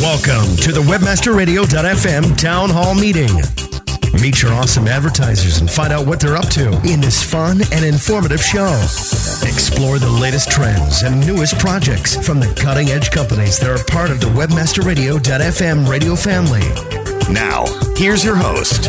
Welcome to the WebmasterRadio.fm Town Hall Meeting. Meet your awesome advertisers and find out what they're up to in this fun and informative show. Explore the latest trends and newest projects from the cutting edge companies that are part of the WebmasterRadio.fm radio family. Now, here's your host.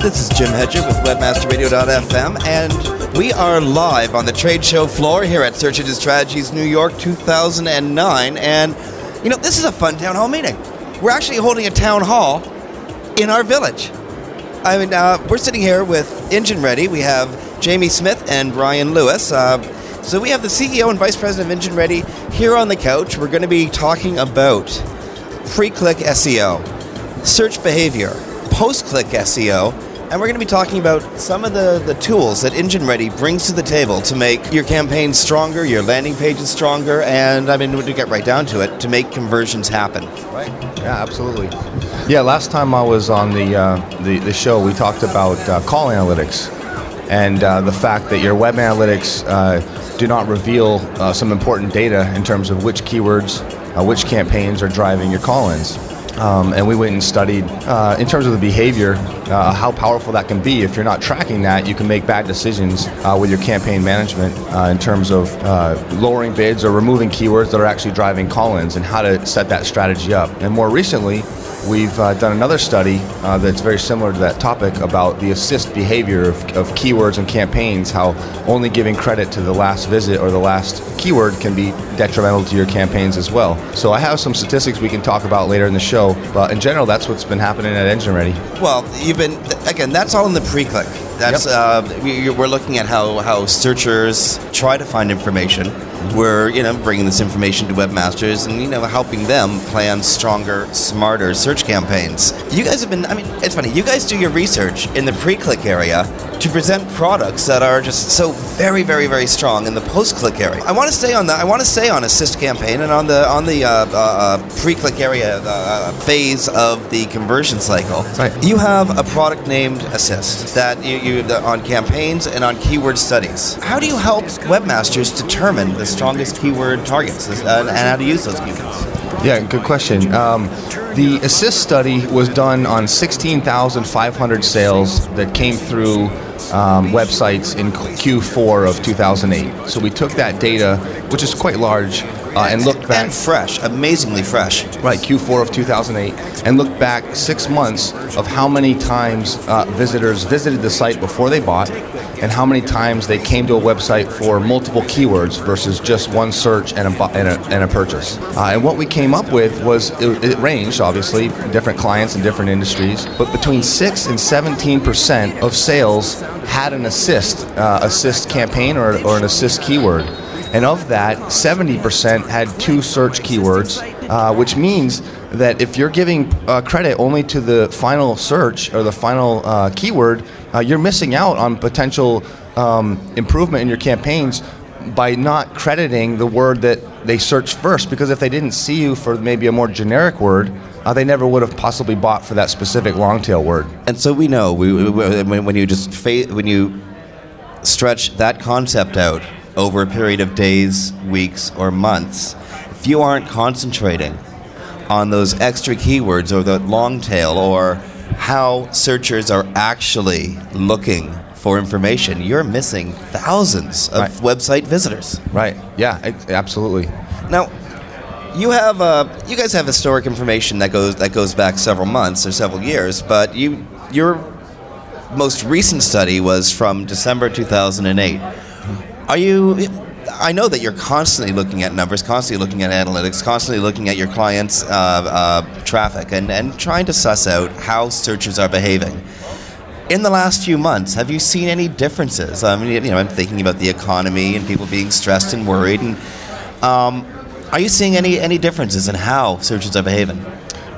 This is Jim Hedger with WebmasterRadio.fm, and we are live on the trade show floor here at Search Engine Strategies New York 2009. And, you know, this is a fun town hall meeting. We're actually holding a town hall in our village. I mean, uh, we're sitting here with Engine Ready. We have Jamie Smith and Brian Lewis. Uh, so we have the CEO and Vice President of Engine Ready here on the couch. We're going to be talking about pre-click SEO, search behavior, post-click SEO, and we're going to be talking about some of the, the tools that Engine Ready brings to the table to make your campaign stronger, your landing pages stronger, and I mean, to get right down to it, to make conversions happen. Right. Yeah, absolutely. Yeah, last time I was on the uh, the, the show, we talked about uh, call analytics and uh, the fact that your web analytics uh, do not reveal uh, some important data in terms of which keywords, uh, which campaigns are driving your call-ins. Um, and we went and studied, uh, in terms of the behavior, uh, how powerful that can be. If you're not tracking that, you can make bad decisions uh, with your campaign management uh, in terms of uh, lowering bids or removing keywords that are actually driving call ins and how to set that strategy up. And more recently, We've uh, done another study uh, that's very similar to that topic about the assist behavior of, of, keywords and campaigns, how only giving credit to the last visit or the last keyword can be detrimental to your campaigns as well. So I have some statistics we can talk about later in the show, but in general, that's what's been happening at Engine Ready. Well, you've been, again, that's all in the pre click. That's yep. uh, we, we're looking at how, how searchers try to find information. We're you know bringing this information to webmasters and you know helping them plan stronger, smarter search campaigns. You guys have been I mean it's funny you guys do your research in the pre-click area to present products that are just so very very very strong in the post-click area. I want to stay on that. I want to stay on assist campaign and on the on the uh, uh, uh pre-click area uh, phase of the conversion cycle. Right. You have a product named Assist that you, you the, on campaigns and on keyword studies. How do you help webmasters determine the strongest keyword targets uh, and how to use those keywords? Yeah, good question. Um, the assist study was done on 16,500 sales that came through um, websites in Q4 of 2008. So we took that data, which is quite large, uh, and looked back. And fresh, amazingly fresh. Right, Q4 of 2008, and looked back six months of how many times uh, visitors visited the site before they bought, and how many times they came to a website for multiple keywords versus just one search and a, and a, and a purchase. Uh, and what we came up with was it, it, ranged, obviously, different clients and different industries, but between 6 and 17% of sales had an assist, uh, assist campaign or, or an assist keyword. And of that, 70% had two search keywords, uh, which means that if you're giving uh, credit only to the final search or the final uh, keyword, uh, you're missing out on potential um, improvement in your campaigns by not crediting the word that they searched first. Because if they didn't see you for maybe a more generic word, uh, they never would have possibly bought for that specific long tail word. And so we know we, we, when you just fa- when you stretch that concept out over a period of days, weeks, or months, if you aren't concentrating on those extra keywords or the long tail or how searchers are actually looking for information, you're missing thousands of right. website visitors. Right. Yeah, absolutely. Now, you have uh, you guys have historic information that goes that goes back several months or several years, but you your most recent study was from December 2008. Are you? I know that you're constantly looking at numbers, constantly looking at analytics, constantly looking at your clients' uh, uh, traffic, and, and trying to suss out how searchers are behaving. In the last few months, have you seen any differences? I mean, you know, I'm thinking about the economy and people being stressed and worried. And um, are you seeing any any differences in how searchers are behaving?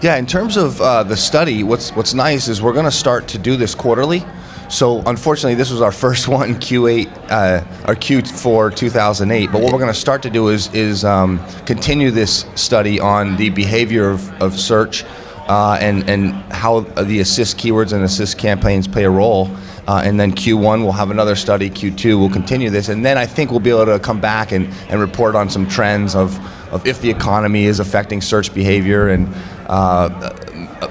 Yeah, in terms of uh, the study, what's what's nice is we're going to start to do this quarterly. So unfortunately, this was our first one, Q8 uh, or Q4 2008. But what we're going to start to do is is um, continue this study on the behavior of, of search uh, and and how the assist keywords and assist campaigns play a role. uh, and then Q1 we'll have another study. Q2 we'll continue this, and then I think we'll be able to come back and, and report on some trends of, of if the economy is affecting search behavior and uh,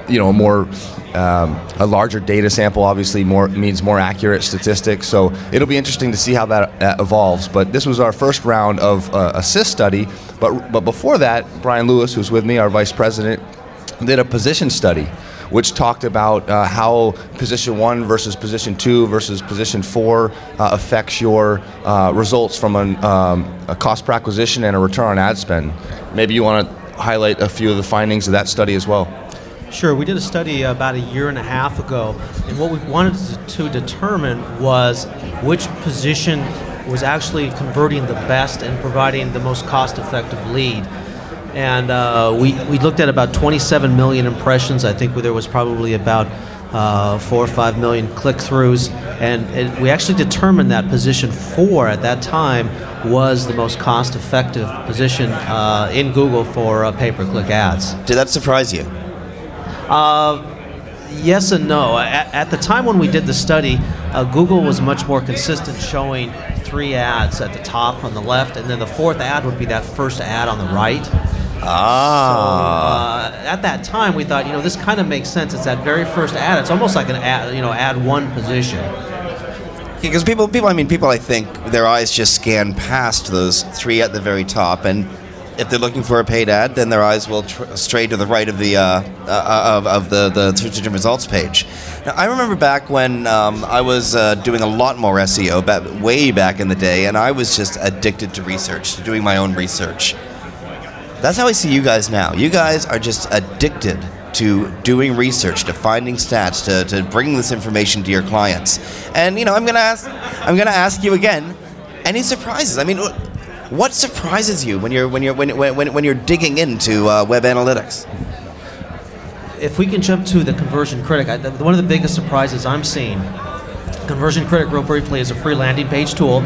you know more um, a larger data sample obviously more means more accurate statistics. So it'll be interesting to see how that uh, evolves. But this was our first round of uh, assist study. But but before that, Brian Lewis, who's with me, our vice president, did a position study which talked about uh, how position one versus position two versus position four uh, affects your uh, results from an, um, a cost per acquisition and a return on ad spend. Maybe you want to highlight a few of the findings of that study as well. Sure, we did a study about a year and a half ago, and what we wanted to determine was which position was actually converting the best and providing the most cost effective lead. And uh, we, we looked at about 27 million impressions. I think there was probably about uh, four or five million click throughs. And it, we actually determined that position four at that time was the most cost effective position uh, in Google for uh, pay per click ads. Did that surprise you? Uh, yes and no. At, at, the time when we did the study, uh, Google was much more consistent, showing three ads at the top on the left, and then the fourth ad would be that first ad on the right. Ah. So, uh, at that time, we thought, you know, this kind of makes sense. It's that very first ad. It's almost like an ad, you know, add one position. Because people, people, I mean, people, I think their eyes just scan past those three at the very top, and if they're looking for a paid ad, then their eyes will tr- stray to the right of the uh, uh, of, of the the search engine results page. Now, I remember back when um, I was uh, doing a lot more SEO, back, way back in the day, and I was just addicted to research, to doing my own research. That's how I see you guys now. You guys are just addicted to doing research, to finding stats, to, to bringing this information to your clients. And you know, I'm gonna ask, I'm gonna ask you again. Any surprises? I mean, surprises you when you're when you're when when, when you're digging into uh, web analytics? If we can jump to the Conversion Critic, I, the, one of the biggest surprises I'm seeing, Conversion Critic, real briefly, is a free landing page tool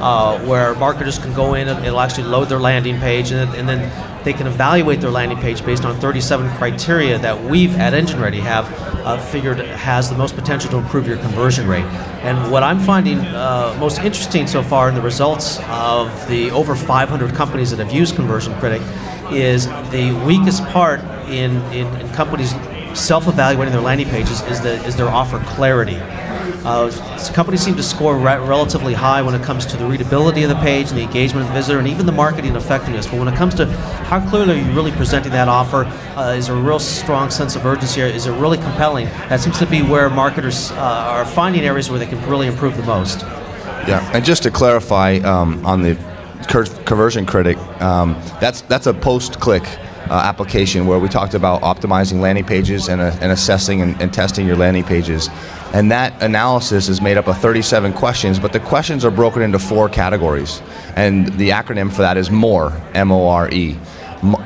uh, where marketers can go in and it'll actually load their landing page and, and then they can evaluate their landing page based on 37 criteria that we've at Engine Ready have uh, figured has the most potential to improve your conversion rate. And what I'm finding uh, most interesting so far in the results of the over 500 companies that have used Conversion Critic is the weakest part in, in, in companies self-evaluating their landing pages is, the, is their offer clarity. Uh, companies seem to score re- relatively high when it comes to the readability of the page and the engagement of the visitor and even the marketing effectiveness. But when it comes to how clearly are you really presenting that offer, uh, is there a real strong sense of urgency? Is it really compelling? That seems to be where marketers uh, are finding areas where they can really improve the most. Yeah, and just to clarify um, on the conversion critic, um, that's that's a post-click uh, application where we talked about optimizing landing pages and, uh, and assessing and, and, testing your landing pages. And that analysis is made up of 37 questions, but the questions are broken into four categories. And the acronym for that is MORE, M O R E.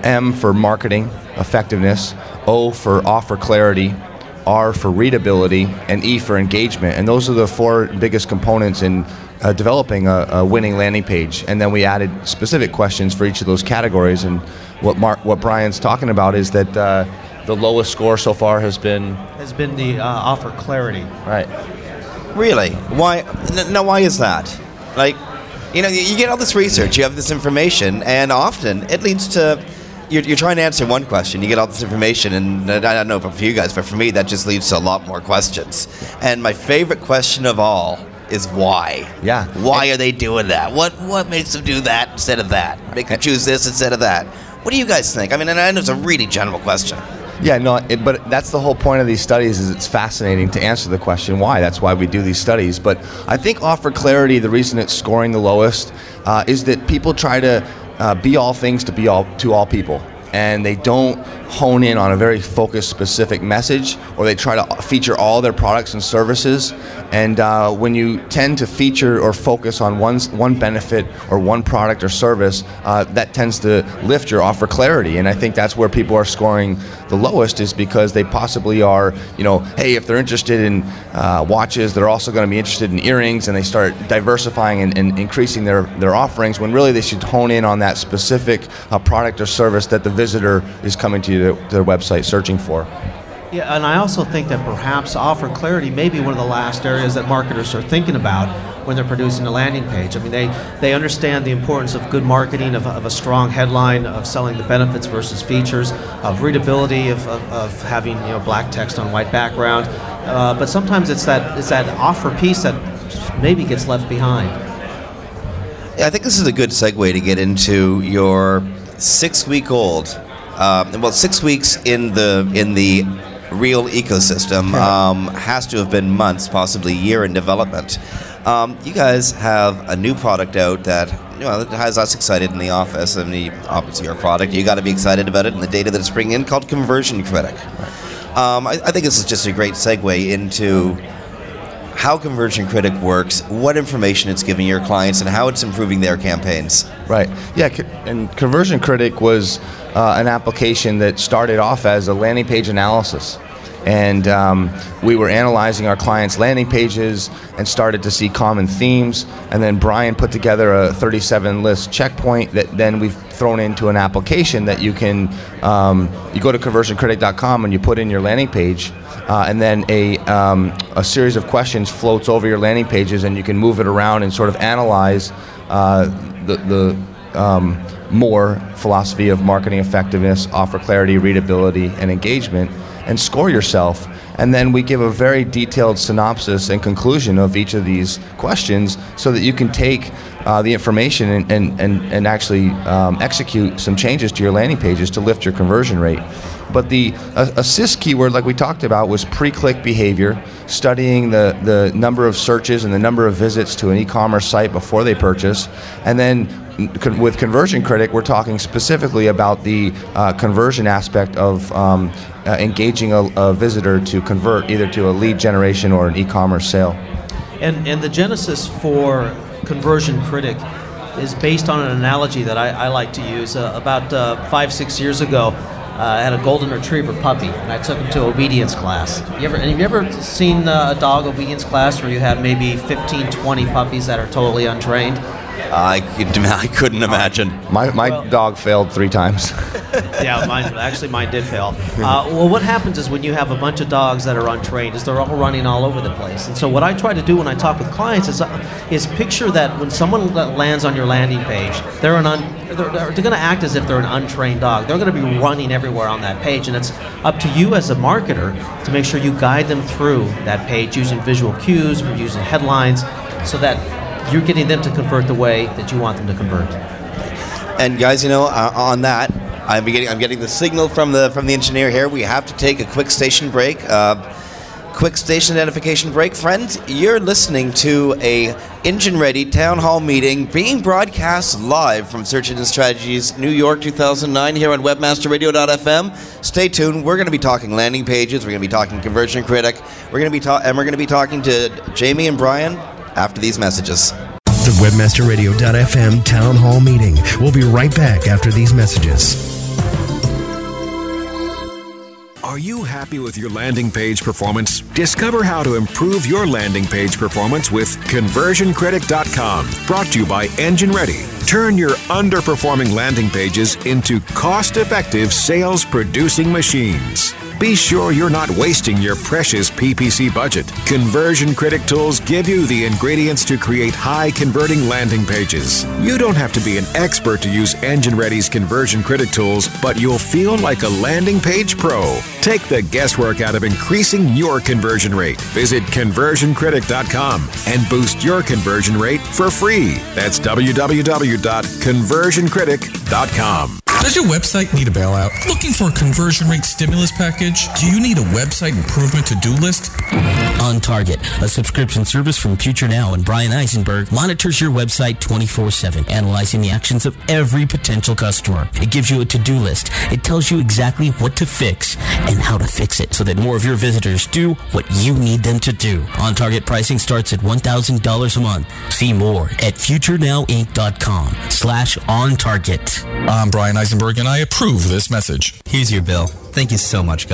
M for marketing effectiveness, O for offer clarity, R for readability, and E for engagement. And those are the four biggest components in uh, developing a, a, winning landing page, and then we added specific questions for each of those categories. And what Mark, what Brian's talking about is that uh, the lowest score so far has been has been the uh, offer clarity. Right. Really? Why? Now, why is that? Like, you know, you get all this research, you have this information, and often it leads to you're, you're, trying to answer one question, you get all this information, and I don't know for you guys, but for me, that just leads to a lot more questions. And my favorite question of all is why. Yeah. Why are they doing that? What what makes them do that instead of that? Make them choose this instead of that? What do you guys think? I mean, and I know it's a really general question. Yeah, no, it, but that's the whole point of these studies is it's fascinating to answer the question why. That's why we do these studies. But I think offer clarity, the reason it's scoring the lowest, uh, is that people try to uh, be all things to be all to all people and they don't hone in on a very focused, specific message, or they try to feature all their products and services. And uh, when you tend to feature or focus on one, one benefit or one product or service, uh, that tends to lift your offer clarity. And I think that's where people are scoring the lowest is because they possibly are, you know, hey, if they're interested in uh, watches, they're also going to be interested in earrings, and they start diversifying and, and, increasing their, their offerings when really they should hone in on that specific uh, product or service that the visitor is coming to their, their website searching for. Yeah, and I also think that perhaps offer clarity may be one of the last areas that marketers are thinking about when they're producing a landing page. I mean, they, they understand the importance of good marketing, of, of a strong headline, of selling the benefits versus features, of readability, of, of, of having you know black text on white background. Uh, but sometimes it's that it's that offer piece that maybe gets left behind. Yeah, I think this is a good segue to get into your six-week-old. Uh, well, six weeks in the in the real ecosystem um, has to have been months, possibly year in development. Um, you guys have a new product out that you know, that has us excited in the office. Mean, obviously, your product, you got to be excited about it and the data that it's bringing in called Conversion Critic. Um, I, I think this is just a great segue into how Conversion Critic works, what information it's giving your clients, and how it's improving their campaigns. Right. Yeah, and Conversion Critic was uh, an application that started off as a landing page analysis. And um, we were analyzing our clients' landing pages and started to see common themes. And then Brian put together a 37 list checkpoint that then we've thrown into an application that you can, um, you go to conversioncritic.com and you put in your landing page. Uh, and then a, um, a series of questions floats over your landing pages, and you can move it around and sort of analyze uh, the, the um, more philosophy of marketing effectiveness, offer clarity, readability, and engagement, and score yourself. And then we give a very detailed synopsis and conclusion of each of these questions so that you can take uh, the information and, and, and, and actually um, execute some changes to your landing pages to lift your conversion rate. But the uh, assist keyword, like we talked about, was pre click behavior, studying the, the number of searches and the number of visits to an e commerce site before they purchase. And then con- with Conversion Critic, we're talking specifically about the uh, conversion aspect of um, uh, engaging a, a visitor to convert either to a lead generation or an e commerce sale. And, and the genesis for Conversion Critic is based on an analogy that I, I like to use. Uh, about uh, five, six years ago, uh, I had a golden retriever puppy, and I took him to obedience class. You ever, have you ever seen uh, a dog obedience class where you have maybe 15, 20 puppies that are totally untrained? I, could- I couldn't imagine. My, my Well- dog failed three times. yeah, mine actually mine did fail. Uh, well, what happens is when you have a bunch of dogs that are untrained, is they're all running all over the place. And so what I try to do when I talk with clients is uh, is picture that when someone lands on your landing page, they're an un, they're, they're, they're going to act as if they're an untrained dog. They're going to be running everywhere on that page, and it's up to you as a marketer to make sure you guide them through that page using visual cues or using headlines, so that you're getting them to convert the way that you want them to convert. And guys, you know, uh, on that, I'm getting I'm getting the signal from the from the engineer here. We have to take a quick station break. Uh, quick station identification break, friends. You're listening to a engine ready town hall meeting being broadcast live from Search Engine Strategies New York 2009 here on WebmasterRadio.fm. Stay tuned. We're going to be talking landing pages. We're going to be talking Conversion Critic. We're going to be ta- and we're going to be talking to Jamie and Brian after these messages. The webmasterradio.fm town hall meeting. We'll be right back after these messages. Are you happy with your landing page performance? Discover how to improve your landing page performance with conversioncritic.com. Brought to you by Engine Ready. Turn your underperforming landing pages into cost effective sales producing machines. Be sure you're not wasting your precious PPC budget. Conversion Critic tools give you the ingredients to create high converting landing pages. You don't have to be an expert to use Engine Ready's Conversion Critic tools, but you'll feel like a landing page pro. Take the guesswork out of increasing your conversion rate. Visit conversioncritic.com and boost your conversion rate for free. That's www.conversioncritic.com. Does your website need a bailout? Looking for a conversion rate stimulus package? Do you need a website improvement to do list? On Target, a subscription service from Future Now and Bryan Eisenberg monitors your website 24-7, analyzing the actions of every potential customer. It gives you a to-do list. It tells you exactly what to fix and how to fix it so that more of your visitors do what you need them to do. On Target pricing starts at $1,000 a month. See more at futurenowinc.com slash on target. I'm Bryan Eisenberg and I approve this message. Here's your bill. Thank you so much, guys.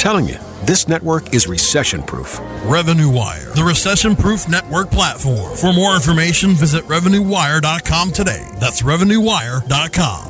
telling you, this network is recession proof. Revenue Wire, the recession proof network platform. For more information, visit RevenueWire.com today. That's RevenueWire.com.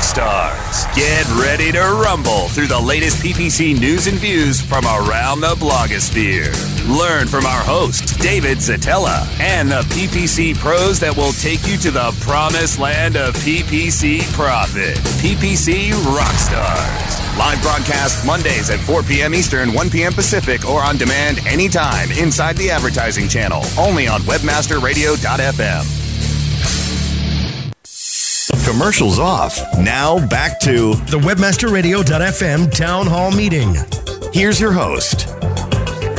rock stars. Get ready to rumble through the latest PPC news and views from around the blogosphere. Learn from our host, David Szetela, and the PPC pros that will take you to the promised land of PPC profit. PPC rock stars. Live broadcast Mondays at 4 p.m. Eastern, 1 p.m. Pacific, or on demand anytime inside the advertising channel. Only on WebmasterRadio.fm. Commercials off. Now back to the WebmasterRadio.fm Town Hall Meeting. Here's your host.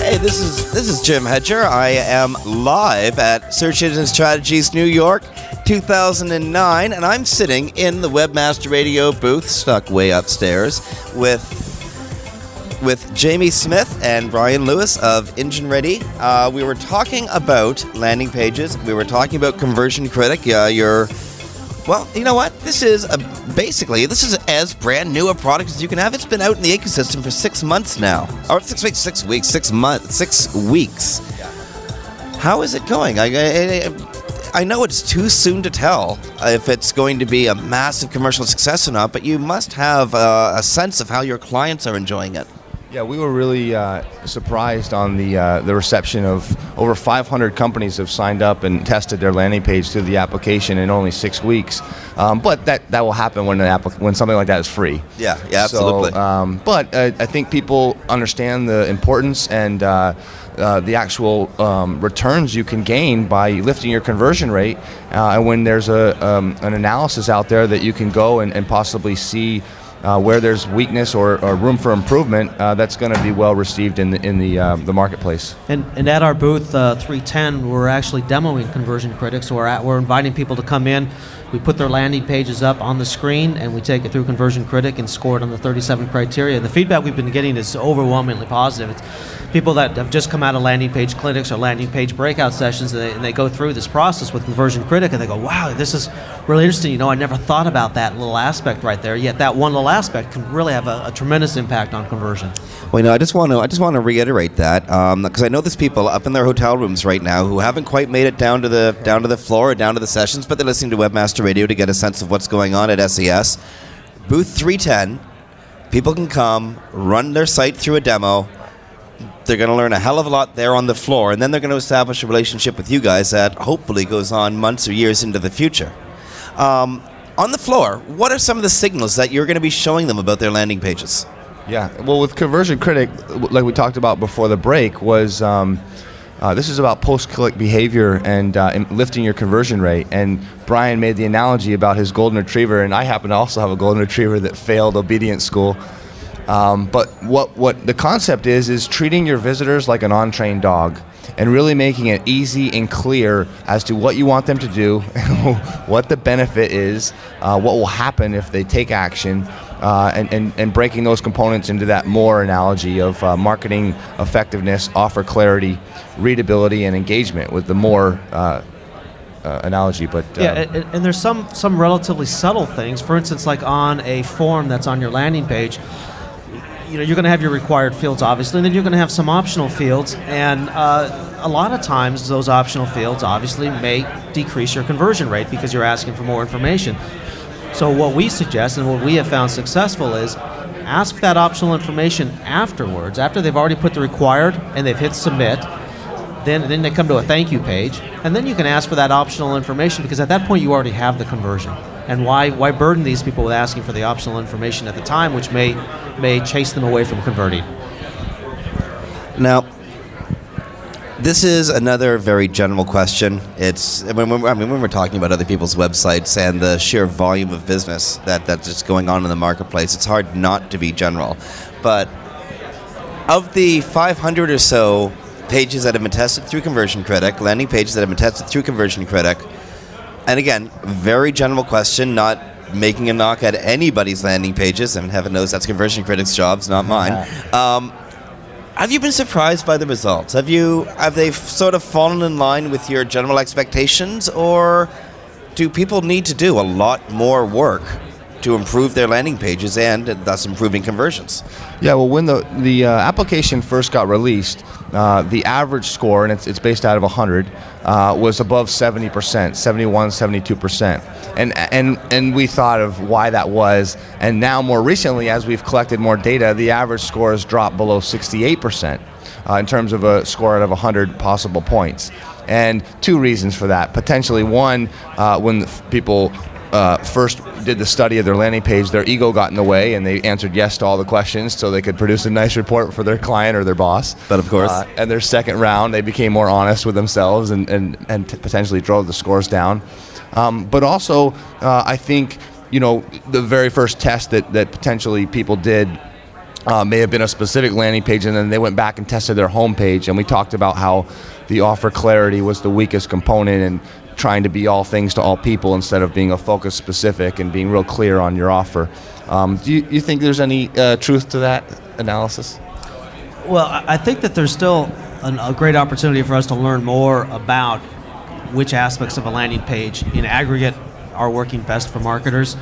Hey, this is this is Jim Hedger. I am live at Search Engine Strategies New York 2009, and I'm sitting in the Webmaster Radio booth, stuck way upstairs, with with Jamie Smith and Brian Lewis of Engine Ready. Uh, we were talking about landing pages. We were talking about Conversion Critic. Uh, your well, you know what? This is a, basically this is as brand new a product as you can have. It's been out in the ecosystem for six months now, or six weeks, six weeks, six months, six weeks. How is it going? I, I, I know it's too soon to tell if it's going to be a massive commercial success or not, but you must have uh, a sense of how your clients are enjoying it. Yeah, we were really uh, surprised on the uh, the reception of over 500 companies have signed up and tested their landing page through the application in only six weeks. Um, but that, that will happen when an applic- when something like that is free. Yeah, yeah, absolutely. So, um, but uh, I think people understand the importance and. Uh, uh, the actual um, returns you can gain by lifting your conversion rate, uh, and when there's a, um, an analysis out there that you can go and, and possibly see uh, where there's weakness or, or room for improvement, uh, that's going to be well received in the in the um, the marketplace. And, and at our booth uh, 310, we're actually demoing Conversion Critics. We're, at, we're inviting people to come in. We put their landing pages up on the screen, and we take it through Conversion Critic and score it on the 37 criteria. The feedback we've been getting is overwhelmingly positive. It's people that have just come out of landing page clinics or landing page breakout sessions, and they, and they go through this process with Conversion Critic, and they go, "Wow, this is really interesting." You know, I never thought about that little aspect right there. Yet that one little aspect can really have a, a tremendous impact on conversion. Well, you know, I just want to I just want to reiterate that um, because I know there's people up in their hotel rooms right now who haven't quite made it down to the down to the floor or down to the sessions, but they're listening to Webmaster Radio to get a sense of what's going on at SES. Booth 310, people can come, run their site through a demo. They're going to learn a hell of a lot there on the floor, and then they're going to establish a relationship with you guys that hopefully goes on months or years into the future. Um, on the floor, what are some of the signals that you're going to be showing them about their landing pages? Yeah, well, with Conversion Critic, like we talked about before the break, was um, uh, this is about post-click behavior and uh, lifting your conversion rate. And Brian made the analogy about his golden retriever, and I happen to also have a golden retriever that failed obedience school. Um, but what what the concept is is treating your visitors like an untrained dog, and really making it easy and clear as to what you want them to do, what the benefit is, uh, what will happen if they take action, uh, and, and, and breaking those components into that more analogy of uh, marketing effectiveness, offer clarity, readability, and engagement with the more uh, uh, analogy, but Yeah, and, and there's some some relatively subtle things. For instance, like on a form that's on your landing page, you know, you're going to have your required fields, obviously, and then you're going to have some optional fields. And uh, a lot of times, those optional fields obviously may decrease your conversion rate because you're asking for more information. So, what we suggest and what we have found successful is ask that optional information afterwards, after they've already put the required and they've hit submit. Then, then they come to a thank you page, and then you can ask for that optional information because at that point you already have the conversion. And why, why burden these people with asking for the optional information at the time, which may, may chase them away from converting? Now, this is another very general question. It's when we're, I mean when we're talking about other people's websites and the sheer volume of business that that's just going on in the marketplace, it's hard not to be general. But of the 500 or so pages that have been tested through Conversion Critic, landing pages that have been tested through Conversion Critic, and again, very general question, not making a knock at anybody's landing pages, and heaven knows that's Conversion Critic's jobs, not mine. Um, have you been surprised by the results? Have you have they sort of fallen in line with your general expectations, or do people need to do a lot more work to improve their landing pages and thus improving conversions? Yeah, well, when the the uh, application first got released, uh, the average score, and it's, it's based out of 100, uh, was above 70%, 71, 72%. And, and, and we thought of why that was. And now, more recently, as we've collected more data, the average score has dropped below 68% uh, in terms of a score out of 100 possible points. And two reasons for that. Potentially, one, uh, when people uh, first did the study of their landing page, their ego got in the way and they answered yes to all the questions so they could produce a nice report for their client or their boss. But of course. Uh, and their second round, they became more honest with themselves and, and, and t- potentially drove the scores down. Um, but also, uh, I think, you know, the very first test that, that potentially people did uh, may have been a specific landing page, and then they went back and tested their home page. And we talked about how the offer clarity was the weakest component and trying to be all things to all people instead of being a focus specific and being real clear on your offer. Um, do you, you think there's any uh, truth to that analysis? Well, I think that there's still an, a great opportunity for us to learn more about which aspects of a landing page in aggregate are working best for marketers.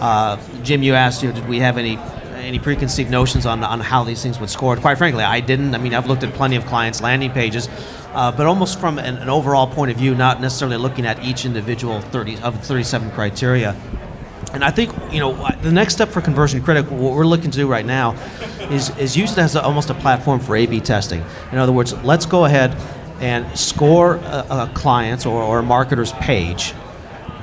Uh, Jim, you asked, you know, did we have any any preconceived notions on, on how these things would score? Quite frankly, I didn't. I mean, I've looked at plenty of clients' landing pages, uh, but almost from an, an overall point of view, not necessarily looking at each individual 30 of 37 criteria. And I think you know the next step for Conversion Critic, what we're looking to do right now, is is use it as a, almost a platform for A/B testing. In other words, let's go ahead and score a, a client's or, or a marketer's page.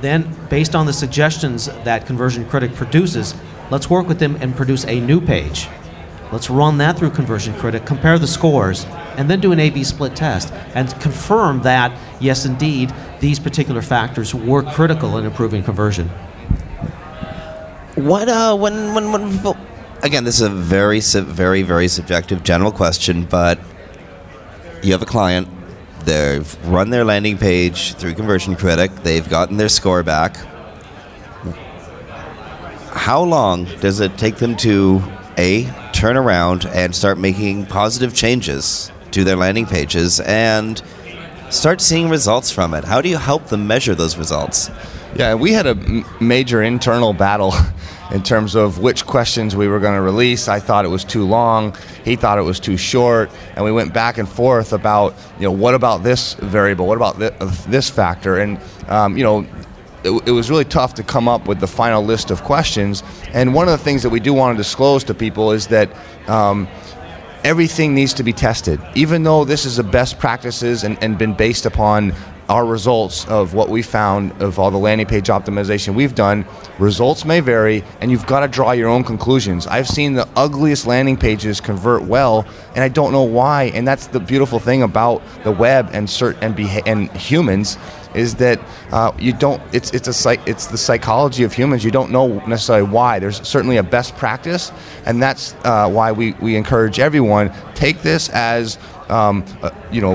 Then, based on the suggestions that Conversion Critic produces, let's work with them and produce a new page. Let's run that through Conversion Critic, compare the scores, and then do an A B split test and confirm that, yes, indeed, these particular factors were critical in improving conversion. What uh, when when when again, this is a very very very subjective general question, but you have a client. They've run their landing page through Conversion Critic. They've gotten their score back. How long does it take them to a turn around and start making positive changes to their landing pages and start seeing results from it? How do you help them measure those results? Yeah, we had a major internal battle in terms of which questions we were going to release. I thought it was too long. He thought it was too short, and we went back and forth about, you know, what about this variable? What about thi- this factor? And um, you know, it, it was really tough to come up with the final list of questions. And one of the things that we do want to disclose to people is that. Um, everything needs to be tested. Even though this is the best practices and, and been based upon our results of what we found of all the landing page optimization we've done, results may vary and you've got to draw your own conclusions. I've seen the ugliest landing pages convert well and I don't know why. And that's the beautiful thing about the web and cert and, beha- and humans is that uh, you don't it's it's a it's the psychology of humans. You don't know necessarily why. There's certainly a best practice and that's uh, why we, we encourage everyone take this as um, a, you know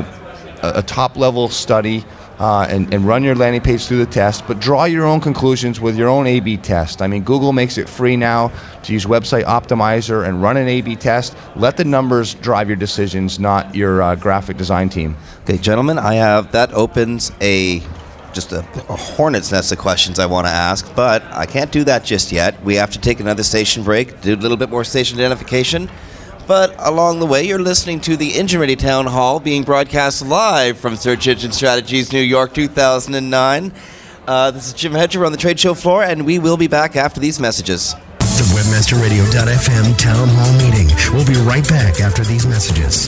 a, a top level study uh, and, and run your landing page through the test, but draw your own conclusions with your own A/B test. I mean, Google makes it free now to use Website Optimizer and run an A/B test. Let the numbers drive your decisions, not your uh, graphic design team. Okay, gentlemen, I have that opens a just a, a hornet's nest of questions I want to ask, but I can't do that just yet. We have to take another station break, do a little bit more station identification. But along the way, you're listening to the Engine Ready Town Hall being broadcast live from Search Engine Strategies New York 2009. Uh, this is Jim Hedger on the trade show floor, and we will be back after these messages. The WebmasterRadio.fm Town Hall meeting. We'll be right back after these messages.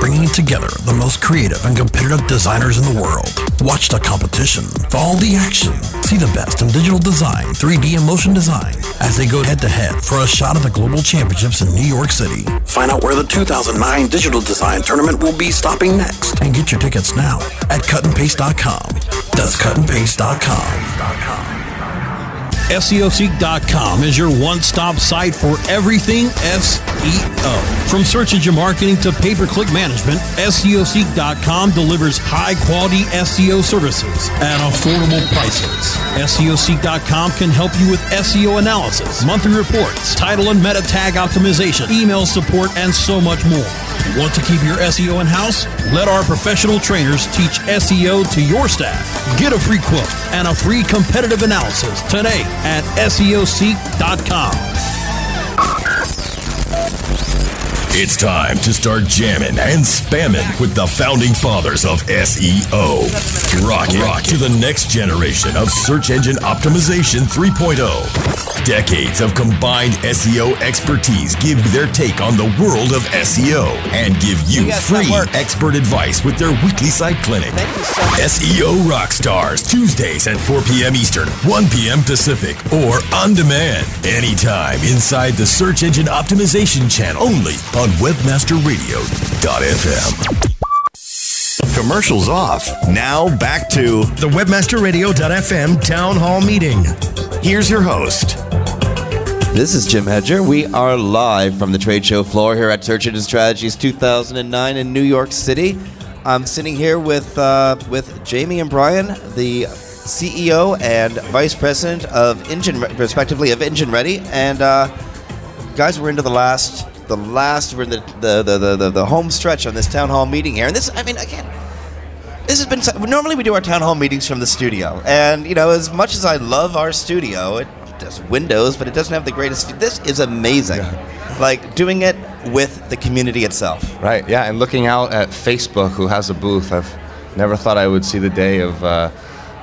bringing together the most creative and competitive designers in the world. Watch the competition, follow the action, see the best in digital design, 3D and motion design as they go head to head for a shot at the Global Championships in New York City. Find out where the 2009 Digital Design Tournament will be stopping next and get your tickets now at cutandpaste.com. That's cutandpaste.com. SEOseek.com is your one-stop site for everything SEO. From search engine marketing to pay-per-click management, SEOseek.com delivers high-quality SEO services at affordable prices. SEOseek.com can help you with SEO analysis, monthly reports, title and meta tag optimization, email support, and so much more. Want to keep your SEO in-house? Let our professional trainers teach SEO to your staff. Get a free quote and a free competitive analysis today at SEOseek.com. It's time to start jamming and spamming with the founding fathers of SEO. Rock it, rock to the next generation of search engine optimization 3.0. Decades of combined SEO expertise give their take on the world of SEO and give you free expert advice with their weekly site clinic. SEO Rockstars, Tuesdays at 4 p.m. Eastern, 1 p.m. Pacific, or on demand anytime inside the Search Engine Optimization channel only on webmasterradio.fm. Commercials off. Now back to the WebmasterRadio.fm Town Hall meeting. Here's your host. This is Jim Hedger. We are live from the trade show floor here at Search Engine Strategies 2009 in New York City. I'm sitting here with uh, with Jamie and Brian, the CEO and Vice President of Engine, respectively, of Engine Ready. And uh, guys, we're into the last the last we're in the the, the, the, the the home stretch on this town hall meeting here. And this, I mean, again, this has been normally we do our town hall meetings from the studio, and you know, as much as I love our studio, it does windows, but it doesn't have the greatest. This is amazing, like doing it with the community itself. Right, yeah, and looking out at Facebook, who has a booth, I've never thought I would see the day of, uh,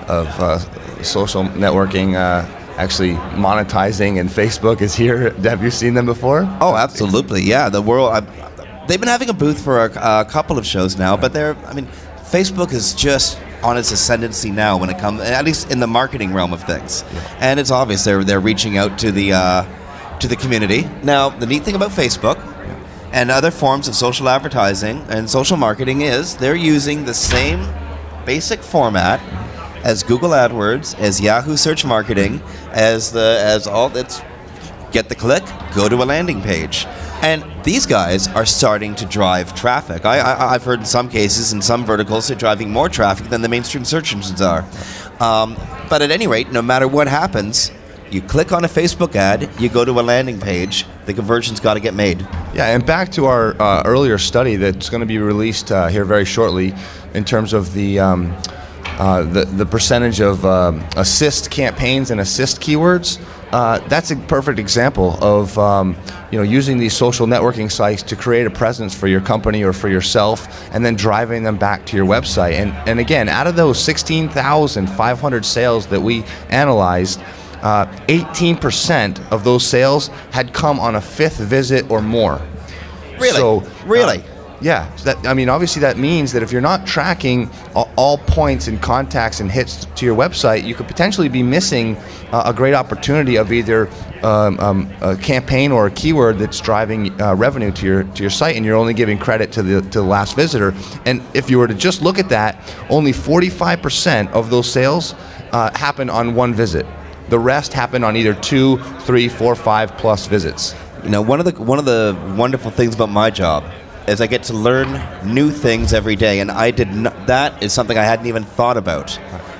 of uh, social networking uh, actually monetizing, and Facebook is here. Have you seen them before? Oh, absolutely, yeah. The world. I, they've been having a booth for a, a couple of shows now, but they're. I mean, Facebook is just on its ascendancy now when it comes, at least in the marketing realm of things, and it's obvious they're they're reaching out to the uh, to the community. Now, the neat thing about Facebook and other forms of social advertising and social marketing is they're using the same basic format as Google AdWords, as Yahoo Search Marketing, as the as all that's get the click, go to a landing page. And these guys are starting to drive traffic. I, I've heard in some cases, in some verticals, they're driving more traffic than the mainstream search engines are. Um, but at any rate, no matter what happens, you click on a Facebook ad, you go to a landing page, the conversion's got to get made. Yeah, and back to our uh, earlier study that's going to be released uh, here very shortly in terms of the. Um, uh, the, the percentage of um, assist campaigns and assist keywords, uh, that's a perfect example of um, you know using these social networking sites to create a presence for your company or for yourself, and then driving them back to your website. And and again, out of those 16,500 sales that we analyzed, uh, 18% of those sales had come on a fifth visit or more. Really? So, Really? Yeah, so that, I mean, obviously that means that if you're not tracking all, all points and contacts and hits to your website, you could potentially be missing uh, a great opportunity of either um, um, a campaign or a keyword that's driving uh, revenue to your to your site, and you're only giving credit to the to the last visitor. And if you were to just look at that, only 45% of those sales uh, happen on one visit. The rest happen on either two, three, four, five plus visits. You know, one of the one of the wonderful things about my job is I get to learn new things every day, and I did not, that is something I hadn't even thought about.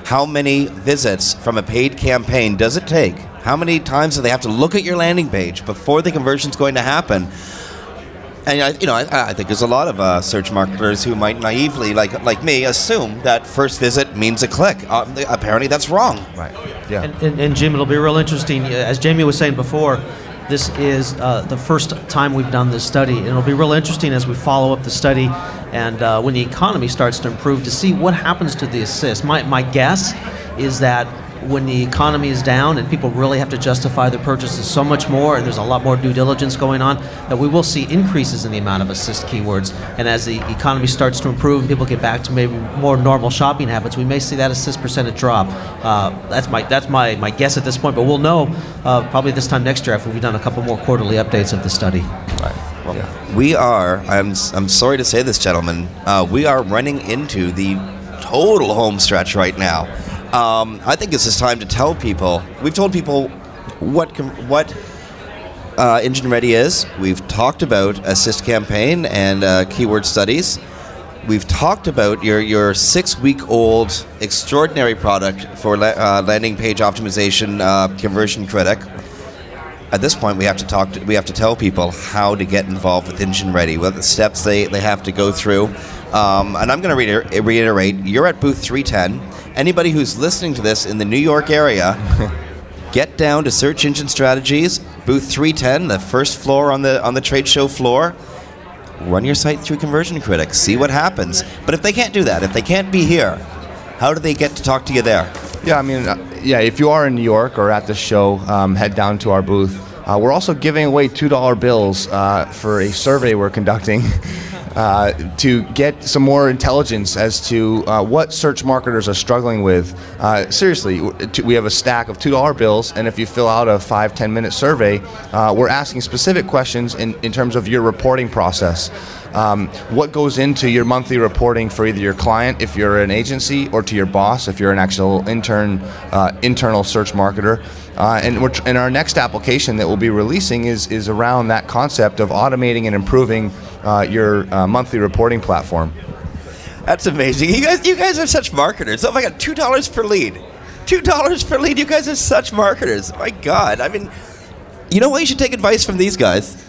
How many visits from a paid campaign does it take? How many times do they have to look at your landing page before the conversion is going to happen? And I, you know, I, I think there's a lot of uh, search marketers who might naively, like like me, assume that first visit means a click. Uh, apparently, that's wrong. Right. Yeah. And, and, and Jim, it'll be real interesting. uh, As Jamie was saying before, this is uh, the first time we've done this study, and it'll be real interesting as we follow up the study and uh, when the economy starts to improve to see what happens to the assist. My, my guess is that when the economy is down and people really have to justify their purchases so much more, and there's a lot more due diligence going on, that we will see increases in the amount of assist keywords. And as the economy starts to improve and people get back to maybe more normal shopping habits, we may see that assist percentage drop. Uh, that's my that's my, my guess at this point, but we'll know uh, probably this time next year after we've done a couple more quarterly updates of the study. Right. Well. We are, I'm, I'm sorry to say this, gentlemen, uh, we are running into the total home stretch right now. Um, I think this is time to tell people. We've told people what com- what uh, Engine Ready is. We've talked about Assist Campaign and uh, keyword studies. We've talked about your, your six week old extraordinary product for la- uh, landing page optimization, uh, Conversion Critic at this point we have to talk to, we have to tell people how to get involved with engine ready what the steps they, they have to go through. Um, and i'm going to reiter- reiterate you're at booth 310 anybody who's listening to this in the new york area get down to search engine strategies booth 310 the first floor on the on the trade show floor. Run your site through conversion critic see what happens. But if they can't do that if they can't be here how do they get to talk to you there? Yeah, I mean, uh, yeah, if you are in New York or at the show, um, head down to our booth. Uh, we're also giving away $2 bills uh, for a survey we're conducting uh, to get some more intelligence as to uh, what search marketers are struggling with. Uh, seriously, we have a stack of $2 bills, and if you fill out a five, 10 minute survey, uh, we're asking specific questions in, in terms of your reporting process. Um, what goes into your monthly reporting for either your client if you're an agency or to your boss if you're an actual intern uh, internal search marketer uh, and, we're tr- and our next application that we'll be releasing is, is around that concept of automating and improving uh, your uh, monthly reporting platform That's amazing. You guys, you guys are such marketers. Oh my god, two dollars per lead, two dollars per lead. You guys are such marketers. My god, I mean, you know why you should take advice from these guys?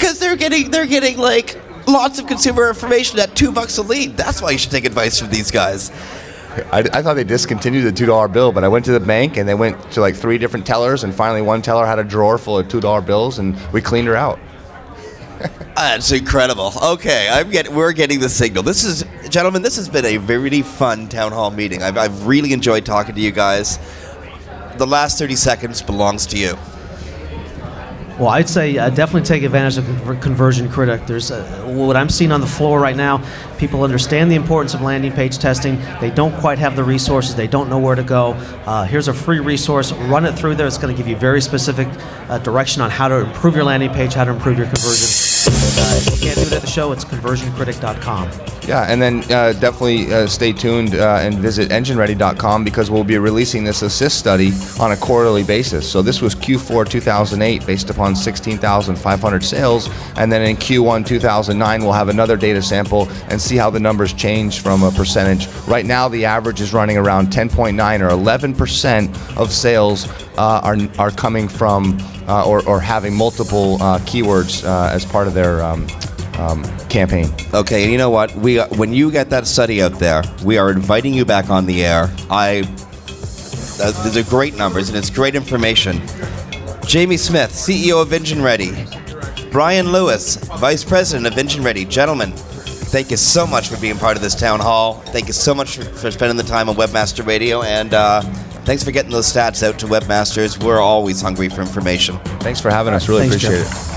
Because they're getting, they're getting like lots of consumer information at two bucks a lead. That's why you should take advice from these guys. I, I thought they discontinued the two dollar bill, but I went to the bank and they went to like three different tellers, and finally one teller had a drawer full of two dollar bills, and we cleaned her out. That's incredible. Okay, I'm get, we're getting the signal. This is, gentlemen, this has been a really fun town hall meeting. I've, I've really enjoyed talking to you guys. The last 30 seconds belongs to you. Well, I'd say uh, definitely take advantage of Conversion Critic. There's uh, what I'm seeing on the floor right now. People understand the importance of landing page testing. They don't quite have the resources. They don't know where to go. Uh, here's a free resource. Run it through there. It's going to give you very specific uh, direction on how to improve your landing page, how to improve your conversion. Uh, if you can't do it at the show, it's conversioncritic.com. Yeah, and then uh, definitely uh, stay tuned uh, and visit engineready.com because we'll be releasing this assist study on a quarterly basis. So this was Q4 2008 based upon 16,500 sales, and then in Q1 2009 we'll have another data sample and see how the numbers change from a percentage. Right now the average is running around 10.9 or 11 percent of sales uh, are are coming from uh, or, or having multiple uh, keywords as part of their um, um, campaign. Okay, and you know what? We when you get that study out there, we are inviting you back on the air. I uh, these are great numbers and it's great information. Jamie Smith, CEO of Engine Ready. Brian Lewis, Vice President of Engine Ready. Gentlemen, thank you so much for being part of this town hall. Thank you so much for, for spending the time on Webmaster Radio, and uh, thanks for getting those stats out to webmasters. We're always hungry for information. Thanks for having us. Really Thanks, appreciate Jeff. it.